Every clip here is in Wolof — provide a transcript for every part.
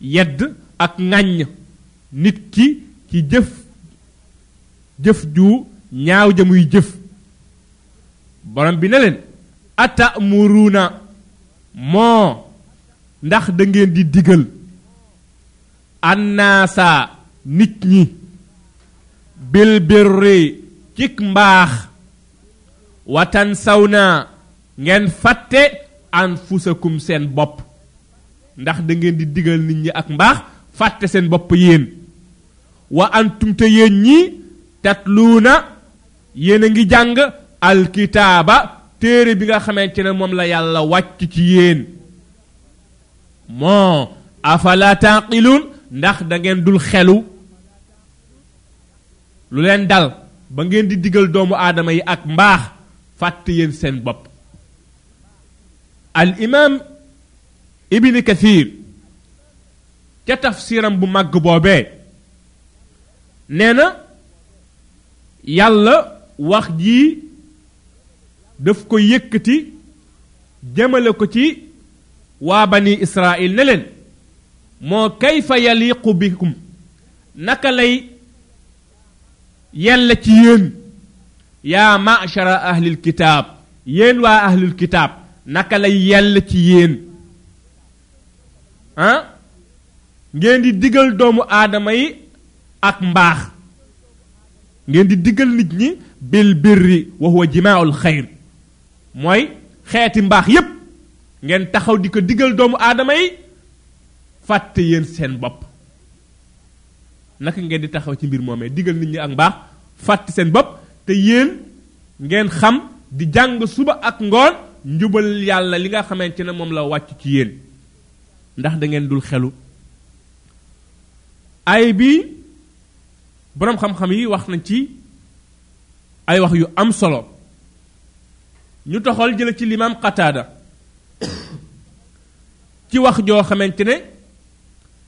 yedd ak ŋàññ nit ki ci jëf jëf ju ñaaw ja muy jëf borom bi ne leen atamuruuna moo ndax da ngeen di digal annaasa nit ñi bil birri cik mbaax watan saw naa ngeen fàtte anfusakum seen bopp ndax da ngeen di digal nit ñi ak mbaax fàtte seen bopp yéen wa antum te yéen ñi tatluuna yéen a ngi jàng alkitaaba téere bi nga xamante ne moom la yàlla wàcc ci yéen moo afala taaqiluun ndax da ngeen dul xelu lu leen dal ba ngeen di digal doomu aadama yi ak mbaax fàtte yéen seen bopp al imaam ibni kathir ca tafsiram bu màgg boobee nee na yàlla wax jii daf ko yëkkati jëmale ko ci waa bani israil ne leen moo kayfa yaliqu bikum naka lay yàlla ci yéen yaa machara ahlil kitaab yéen waa ahlul kitaab naka la yàlla ci yéen ah ngeen di digal doomu aadama yi ak mbaax ngeen di digal nit ñi bil birri wa huwa jimaa'ul xayr mooy xeeti mbaax yépp ngeen taxaw di ko digal doomu aadama yi fàtte yéen seen bopp naka ngeen di taxaw ci mbir moomee digal nit ñi ak mbaax fàtt seen bopp te yéen ngeen xam di jàng suba ak ngoon njubal yàlla li nga xamante ne moom la wàcc ci yéen ndax da ngeen dul xelu ay bi boroom xam-xam yi wax nañ ci ay wax yu am solo ñu toxal jële ci limaam qataada ci wax joo xamante ne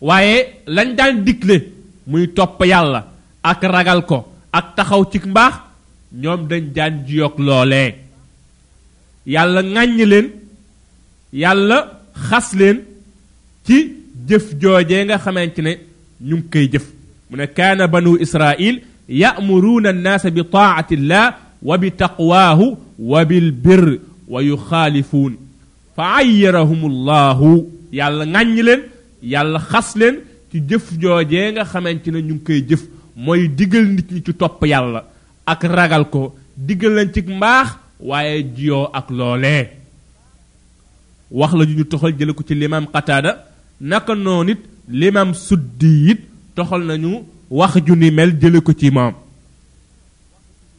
waaye lañ daan digle muy topp yàlla ak ragal ko ak taxaw ci mbaax ñoom dañ daan jiyoog loolee yàlla ŋàññ leen yàlla xas leen ci jëf joojee nga xamante ne ñu ngi koy jëf mu ne kaana banu israil ya'muruuna annaasa bi taa'ati llah wa bi taqwaahu wa bil birr wa yuxaalifuun fa ayyarahumullahu yàlla ŋàññ leen yàlla xas leen ci jëf joojee nga xamante ne ñu ngi koy jëf mooy digal nit ñi ci topp yàlla ak ragal ko digal leen ci mbaax waaye jiyoo ak loolee wax la ju ñu toxal jële ko ci limaam qataada naka noonu it limaam suddi it toxal nañu wax ju ni mel jële ko ci moom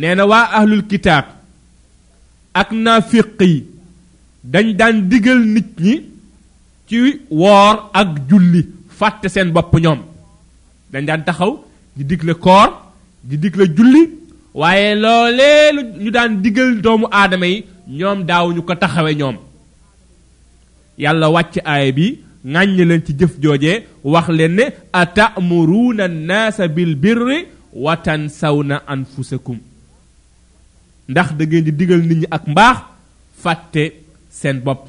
nee na waa ahlul kitaab ak naafiq yi dañ daan digal nit ñi ci woor ak julli fàtte seen bopp ñoom dañ daan taxaw di digle koor di digle julli waaye loolee ñu daan digal doomu aadama yi ñoom daawuñu ko taxawe ñoom yàlla wàcc aaya bi ŋàññ leen ci jëf jooje wax leen ne atamuruuna annaasa bil birri wa tansawna anfusakum ndax da ngeen di digal nit ñi ak mbaax fàtte seen bopp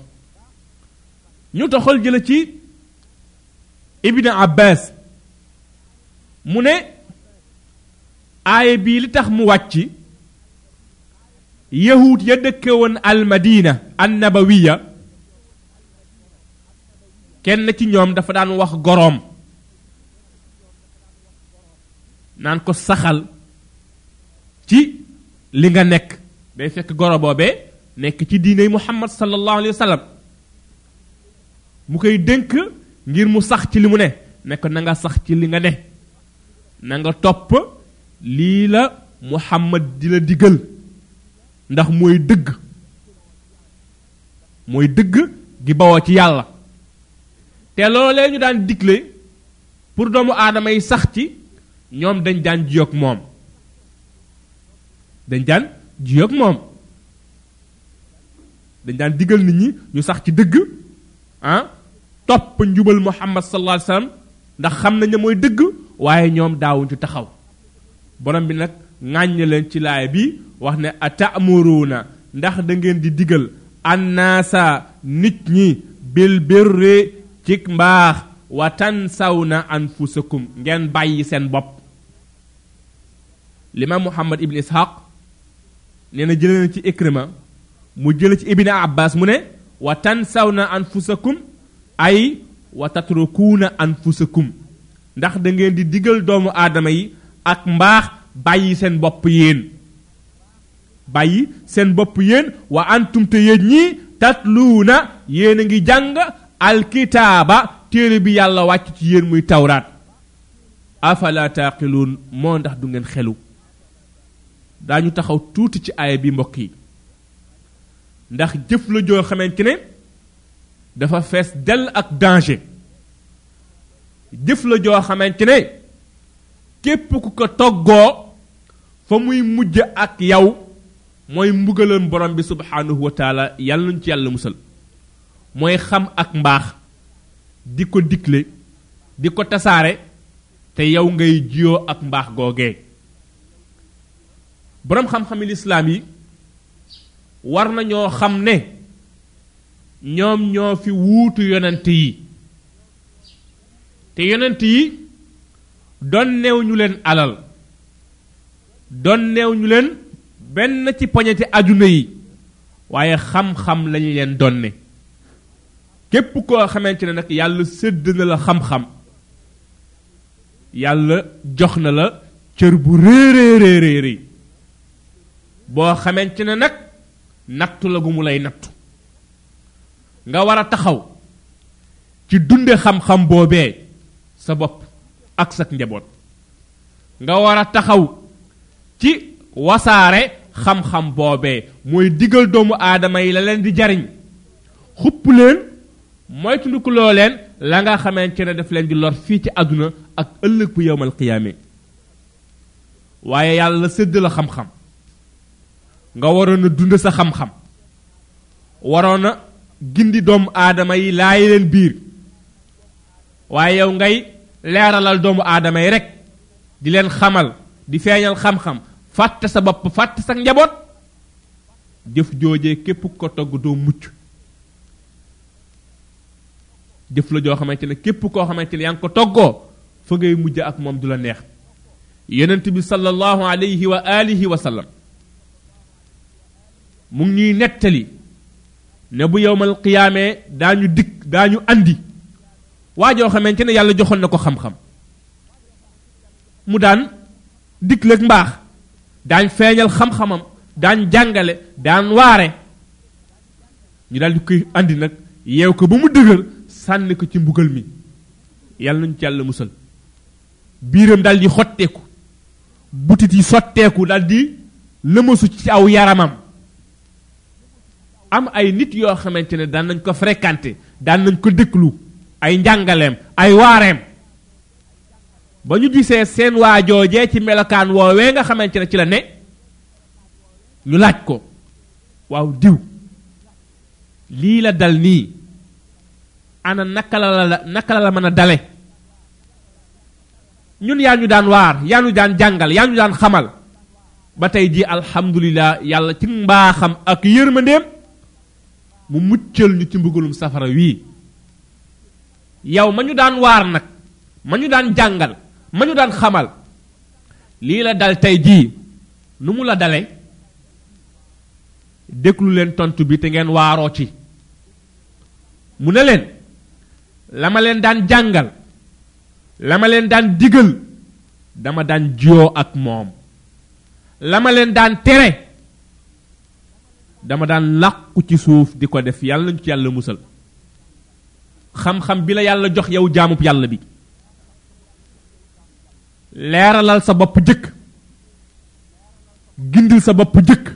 ñu toxal jële ci ibn abbas mu ne aaya bii li tax mu wàcc yahuud ya dëkke woon almadina annabawiya kenn ci ñoom dafa daan wax goroom naan ko saxal ci li nga nekk day fekk goro boobee nekk ci diiney muhammad sallallahu alayhi wa sallam mu koy dénk ngir mu sax ci li mu ne ne ko na nga sax ci li nga ne na nga topp lii la muhammad di la digal ndax mooy dëgg mooy dëgg gi bawoo ci yàlla te loolee ñu daan digle pour doomu aadama yi sax ci ñoom dañ daan jiyoog moom dañ daan jiyoog moom dañ daan digal nit ñi ñu sax ci dëgg ah topp njubal muhammad sallallahu alayhi wasallam ndax xam nañ ne mooy dëgg waaye ñoom daawuñ ci taxaw borom bi nag ŋàññ leen ci laay bi wax ne atamuruuna ndax da ngeen di digal annaasa nit ñi bil birri cik mbaax wa tansawna anfusakum ngeen bàyyi seen bopp limaam muhammad ibn ishaq nee na jële na ci ikrima mu jële ci ibn abbas mu ne wa tansawna anfusakum ay wa tatrukuuna anfusakum ndax da ngeen di digal doomu aadama yi ak mbaax bàyyi seen bopp yéen bàyyi seen bopp yéen wa antum te yéen ñii tatluuna yéen a ngi jàng alkitaaba téere bi yàlla wàcc ci yéen muy tawraat afala taaqiluun moo ndax du ngeen xelu daañu taxaw tuuti ci aaya bi mbokk yi ndax jëf la joo xamante ne dafa fees dell ak danger jëf la joo xamante ne képp ku ko toggoo fa muy mujj ak yow mooy mbugalam borom bi subhaanahu wa taala yàlla nañ ci yàlla musal mooy xam ak mbaax di ko digle di ko tasaare te yow ngay jiyoo ak mbaax googee boroom xam-xami lislaam yi war nañoo xam ne ñoom ñoo fi wuutu yonent yi te yonent yi doon neew ñu leen alal doon neew ñu leen benn ci poñeti àdduna yi waaye xam-xam lañu leen donne képp koo xamante ne nag yàlla sédd na la xam-xam yàlla jox na la cër bu réeréeréeréeréy boo xamante ne nag nattu la gu mu lay nattu nga war a taxaw ci dunde xam-xam boobee sa bopp ak sa njaboot nga war a taxaw ci wasaare xam-xam boobee mooy digal doomu aadama yi la leen di jariñ xupp leen moytundiku loo leen la nga xamante ne daf leen di lor fii ci àdduna ak ëllëg bu yowmal qiyaame waaye yàlla sédd la xam-xam nga waroon a dund sa xam-xam waroon a gindi doomu aadama yi laay leen biir waaye yow ngay leeralal doomu aadama yi rek di leen xamal di feeñal xam-xam fàtte sa bopp fàtte sa njaboot jëf joojee képp ko togg doo mucc jëf la joo xamante ne képp koo xamante ne yaa ngi ko toggoo fa ngay mujj ak moom du la neex yonent bi sallallahu alayhi wa alihi wa sallam mu ngi ñuy nettali ne bu yowmal qiyaamee daañu dikk daañu andi waa joo xamante ne yàlla joxoon na ko xam-xam mu daan dikk lëg mbaax daañ feeñal xam-xamam daan jàngale daan waare ñu daal di koy andi nag yeew ko ba mu dëgër sànni ko ci mbugal mi yàlla nañu ci yàlla musal biiram dal di xotteeku butit yi sotteeku dal di lëmasu ci aw yaramam am ay nit yoo xamante ne daan nañ ko fréquenté daan nañ ko dëkklu ay njàngaleem ay waareem ba ñu gisee seen waa joojee ci melokaan woowee nga xamante ne ci la ne ñu laaj ko waaw diw lii la dal nii ana naka la la naka la la mën a dale ñun yaa ñu daan waar yaa ñu daan jàngal yaa ñu daan xamal ba tey ji alhamdulilah yàlla ci mbaaxam ak yërmandeem mu muccal ñu ci mbugalum safara wii yow ma ñu daan waar nag ma ñu daan jàngal ma ñu daan xamal lii la dal tey jii nu mu la dale déglu leen tontu bi te ngeen waaroo ci mu ne leen la ma leen daan jàngal la ma leen daan digal dama daan jiyoo ak moom la ma leen daan tere dama daan làqu ci suuf di ko def yàlla nañu ci yàlla musal xam-xam bi la yàlla jox yow jaamub yàlla bi leeralal sa bopp jëkk gindil sa bopp jëkk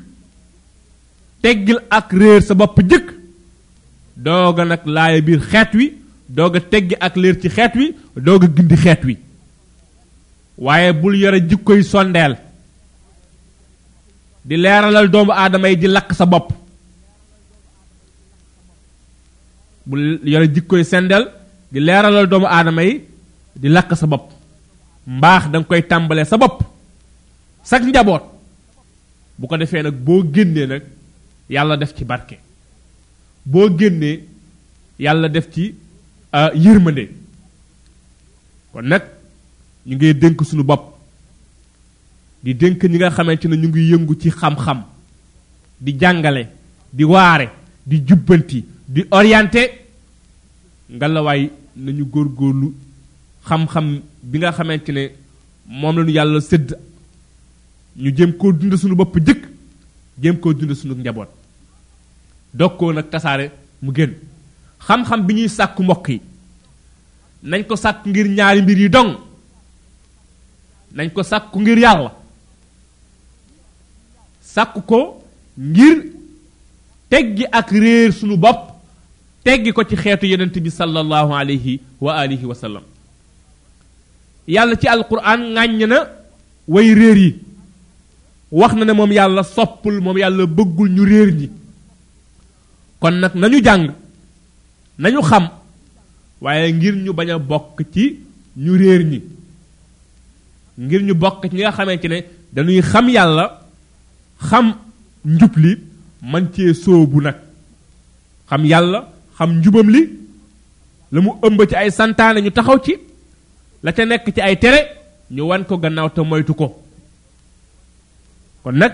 teggil ak réer sa bopp jëkk dooga nag laaya biir xeet wi dooga teggi ak leer ci xeet wi dooga gindi xeet wi waaye bul yore jikkoy sondeel di leeralal doomu aadama yi di lakk sa bopp bu yore jikkoy sendel di leeralal doomu aadama yi di lakk sa bopp mbaax da nga koy tàmbalee sa bopp sak njaboot bu ko defee nag boo génnee nag yàlla def ci barke boo génnee yàlla def ci euh, yërmande kon nag ñu ngi dénk suñu bopp di dénk ñi nga xamante ne ñu ngi yëngu ci xam-xam di jàngale di waare di jubbanti di orienté ngalawaay nañu góorgóorlu xam-xam bi nga xamante ne moom lañu yàlla sëdd ñu jëm koo dund suñu bopp jëkk jëm koo dund suñu njaboot dog koo nag tasaare mu gën xam-xam bi ñuy sàkku mbokk yi nañ ko sàkk ngir ñaari mbir yi dong nañ ko sàkku ngir yàlla sàkku ko ngir teggi ak réer sunu bopp teggi ko ci xeetu yonent bi sallallahu alayhi wa alihi wa sallam yàlla ci alquran ŋàññ na way réer yi wax na ne moom yàlla soppul moom yàlla bëggul ñu réer ñi kon nag nañu jàng nañu xam waaye ngir ñu bañ a bokk ci ñu réer ñi ngir ñu bokk ci ñi nga xamante ne dañuy xam yàlla xam njub li man cee sóobu nag xam yàlla xam njubam li la mu ëmb ci ay santaane ñu taxaw ci la ca nekk ci ay tere ñu wan ko gannaaw te moytu ko kon nag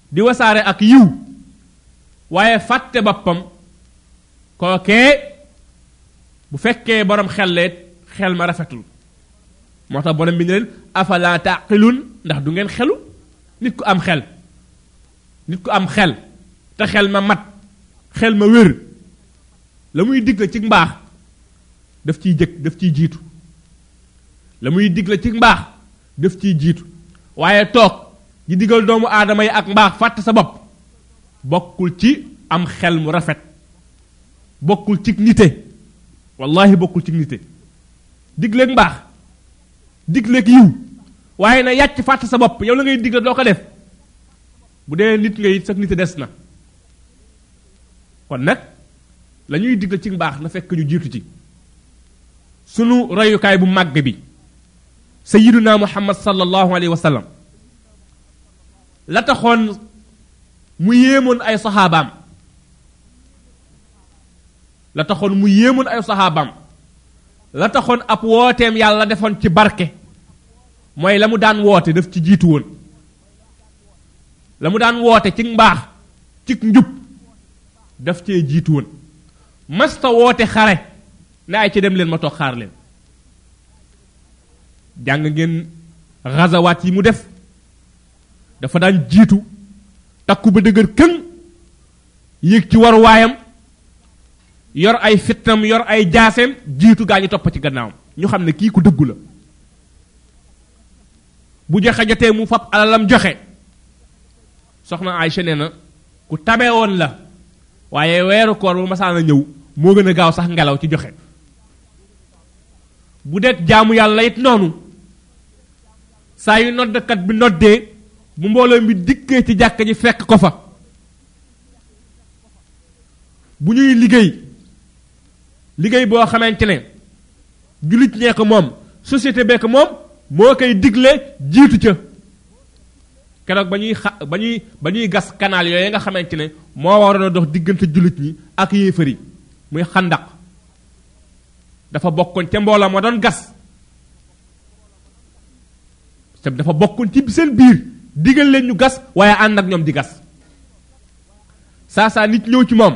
di wasaare ak yiw waaye fàtte boppam kookee bu fekkee borom xel leet xel ma rafetul moo tax borom bi ne leen afala taqilun ndax du ngeen xelu nit ku am xel nit ku am xel te xel ma mat xel ma wér la muy digle ci mbaax daf ciy jëkk daf ciy jiitu la muy digle ci mbaax def ciy jiitu waaye toog di digal doomu aadama yi ak mbaax fàtte sa bopp bokkul ci am xel mu rafet bokkul ci nite wallahi bokkul ci nite digleeg mbaax digleeg yiw waaye na yàcc fàtte sa bopp yow la ngay digle doo ko def bu dee nit nga it sa nite des na kon nag la ñuy digle ci mbaax na fekk ñu jiitu ci sunu royukaay bu màgg bi sayiduna muhammad sallallahu alayhi wa sallam la taxoon mu yéemoon ay saxaabaam la taxoon mu yéemoon ay saxaabaam la taxoon ab wooteem yàlla defoon ci barke mooy la mu daan woote daf ci jiitu woon la mu daan woote ci mbaax ci njub daf cee jiitu woon masta woote xare ne ay ci dem leen ma toog xaar leen jàng ngeen xasawaat yi mu def dafa daan jiitu takku ba dëgër këŋ yéeg ci war waayam yor ay fittam yor ay jaaseem jiitu gaa ñu topp ci gannaawam ñu xam ne kii ku dëggu la bu joxe jotee mu fab alalam joxe soxna Aïcha nee na ku tabe woon la waaye weeru koor bu masaana ñëw moo gën a gaaw sax ngelaw ci joxe bu dee jaamu yàlla it noonu saa yu noddkat bi noddee bu mbooloo mi dikkee ci jàkka ji fekk ko fa bu ñuy liggéey liggéey boo xamante ne jullit ñee ko moom société bee ko moom moo koy digle jiitu ca keroog ba ñuy xa ba ñuy ba ñuy gas kanaal yooyu nga xamante ne moo waroon a dox diggante jullit ñi ak yéefar yi muy xandaq dafa bokkoon ca mbooloo ma doon gas te dafa bokkoon ci seen biir digal leen ñu gas waaye ànd ak ñoom di gas saa saa nit ñëw ci moom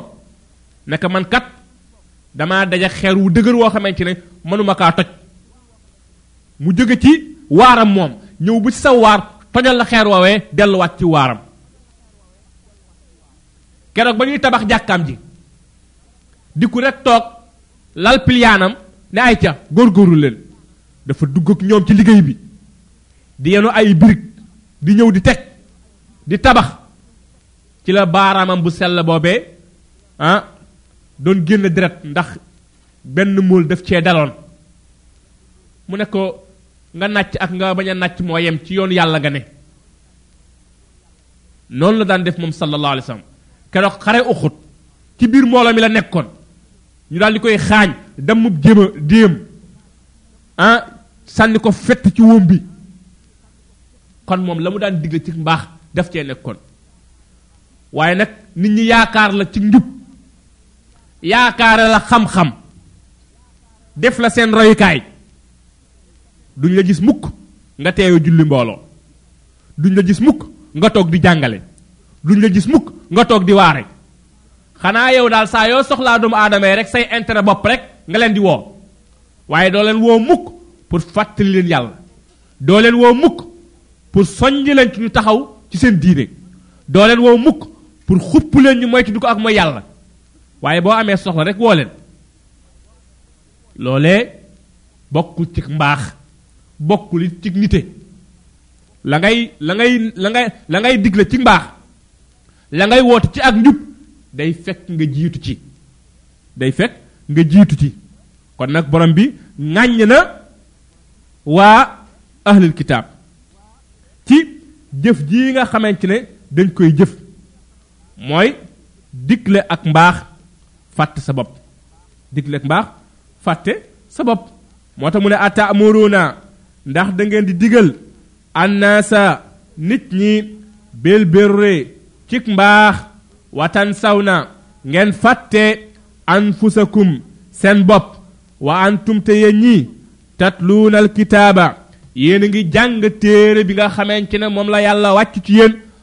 naka man kat damaa daja xeer wu dëgër woo xamante ne mënuma kaa toj mu jóge ci waaram moom ñëw ba ci sa waar tojal la xeer woowee delluwaat ci waaram keroog ba ñuy tabax jàkkaam ji dikku rek toog lal pilyaanam ne ay ca góorgóorlu leen dafa dugg ak ñoom ci liggéey bi di yenu ay birig di ñëw di teg di tabax ci la baaraamam bu sell boobee ah doon génn deret ndax benn mool def cee daloon mu ne ko nga nàcc ak nga bañ a nàcc moo yem ci yoon yàlla nga ne noonu la daan def moom sallallahu alayhi wa sallam keroog xare uxut ci biir mbooloo mi la nekkoon ñu daal di koy xaañ dammub jéem a déem ah sànni ko fett ci wóom bi kon moom la mu daan digle ci mbaax daf cee nekkoon waaye nag nit ñi yaakaar la ci njub yaakaare la xam-xam def la seen royukaay duñ la gis mukk nga teewe julli mbooloo duñ la gis mukk nga toog di jàngale duñ la gis mukk nga toog di waare xanaa yow daal saa yoo soxlaa doomu aadama yi rek say intérêt bopp rek nga leen di woo waaye doo leen woo mukk pour fàttali leen yàlla doo leen woo mukk pour soññ leen ci ñu taxaw ci seen diine doo leen woo mukk pour xupp leen ñu moytu du ko ak mooy yàlla waaye boo amee soxla rek woo leen loolee bokkul ci mbaax bokkul it ci nite la ngay la ngay la ngay la ngay digle ci mbaax la ngay woote ci ak njub day fekk nga jiitu ci day fekk nga jiitu ci kon nag borom bi ŋàññ na waa ahlul kitaab ci jëf ji nga xamante ne dañ koy jëf mooy digle ak mbaax fàtte sa bopp digle ak mbaax fàtte sa bopp moo tax mu ne ataamuruuna ndax da ngeen di digal annaasa nit ñi bil birri cik mbaax watan saw na ngeen fàtte anfusakum seen bopp wa antum te yéen ñi tatluuna alkitaaba yéen a ngi jàng téere bi nga xamante ne moom la yàlla wàcc ci yéen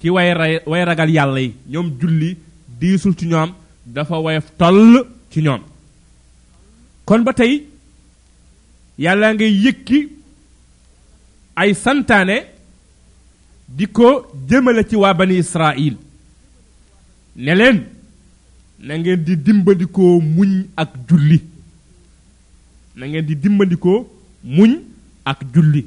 ci way ray way ragal yàlla yi ñoom julli diisul ci ñoom dafa woyof toll ci ñoom kon ba tey yàlla ngay yëkki ay santaane di ko jëmale ci waa bani israil ne leen na ngeen di dimbandikoo muñ ak julli na ngeen di dimbandikoo muñ ak julli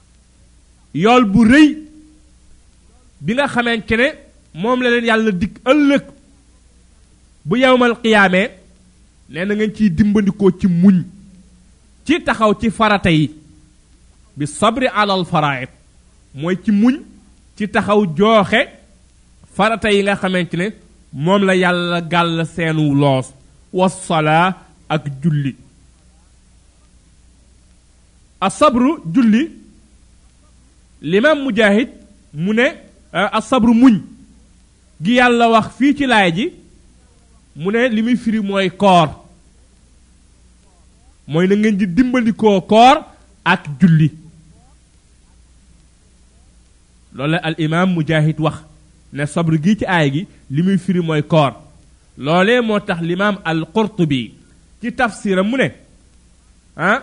yool bu rëy bi nga xamante ne moom la leen yàlla dikk ëllëg bu yawmal qiyaamee nee na ngeen ciy dimbandikoo ci muñ ci taxaw ci farata yi bi sabri alal faraid mooy ci muñ ci taxaw jooxe farata yi nga xamante ne moom la yàlla gàll seenu loos wasalaa ak julli asabru julli limaam mujaahid mu ne euh, asabru muñ gi yàlla wax fii ci laay ji mu ne li muy firi mooy koor mooy na ngeen di dimbalikoo koor ak julli loolu la al imaam mujaahid wax ne sabr gi ci aay gi li muy firi mooy koor loolee moo tax limaam al qurtubi ci tafsira mu ne ah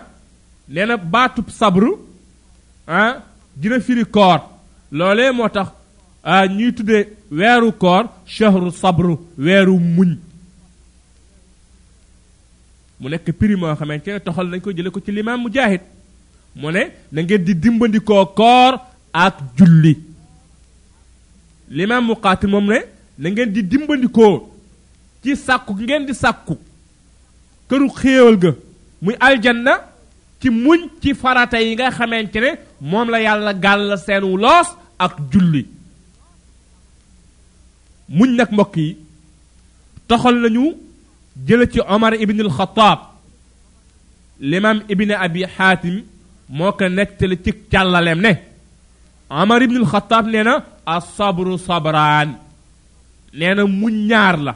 nee na baatub sabru ah dina firi koor loolee moo tax ah ñuy tuddee weeru koor shahru sabru weeru muñ mu nekk prix moo xamante ne toxal nañ ko jële ko ci limaam mujaahid mu ne na ngeen di dimbandikoo koor ak julli limaam muqaatil moom ne na ngeen di dimbandikoo ci sàkku ngeen di sàkku këru xéewal ga muy aljanna ci muñ ci farata yi nga xamante ne moom la yàlla gàll seen wu loos ak julli muñ nag mbokk yi toxal nañu jële ci omar ibn al xataab limam ibn abi xaatim moo ko nettali ci càllaleem ne omar ibn al xataab nee na asabru sabraan nee na muñ ñaar la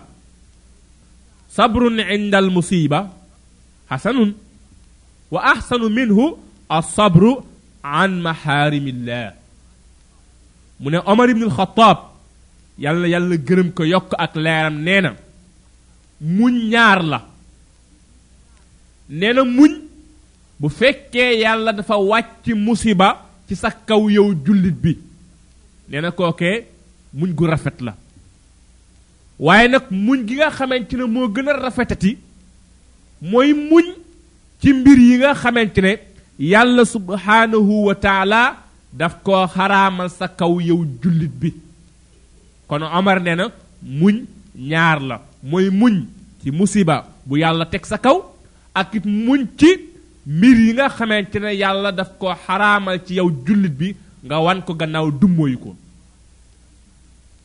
sabrun inda al musiba hasanun wa ahsanu minhu as-sabru an maharimillah mu ne omar ibn al-khattab yàlla yàlla gërëm ko yokk ak leeram nee na muñ ñaar la nee na muñ bu fekkee yàlla dafa wàcc musiba ci sa kaw yow jullit bi nee na kookee muñ gu rafet la waaye nag muñ gi nga xamante ne moo gën a rafetati mooy muñ ci mbir yi nga xamante ne yàlla subhaanahu wa taala daf ko xaraamal sa kaw yow jullit bi kon Omar nee na muñ ñaar la mooy muñ ci musiba bu yàlla teg sa kaw ak it muñ ci mbir yi nga xamante ne yàlla daf ko xaraamal ci yow jullit bi nga wan ko gannaaw dummóoyu ko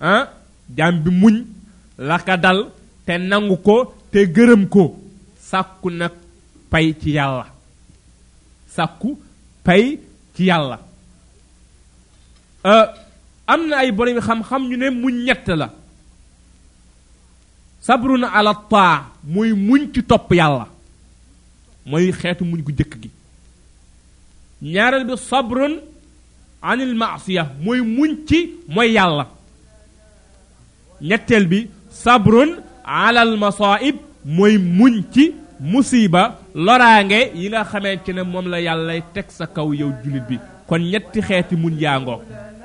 ah jaam bi muñ la ka dal te nangu ko te gërëm ko sàkku nag pay ci yàlla sàkku pay ci yàlla euh, am na ay borom xam-xam ñu ne muñ ñett la sabrun ala taa mooy muñ ci topp yàlla mooy xeetu muñ gu jëkk gi ñaareel bi sabrun anil maasiya mooy muñ ci mooy yàlla ñetteel bi sabrun alal masaib mooy muñ ci musiba loraange yi nga xamante ne moom la yàllay teg sa kaw yow jullit bi kon ñetti xeeti muñ yaa ngoog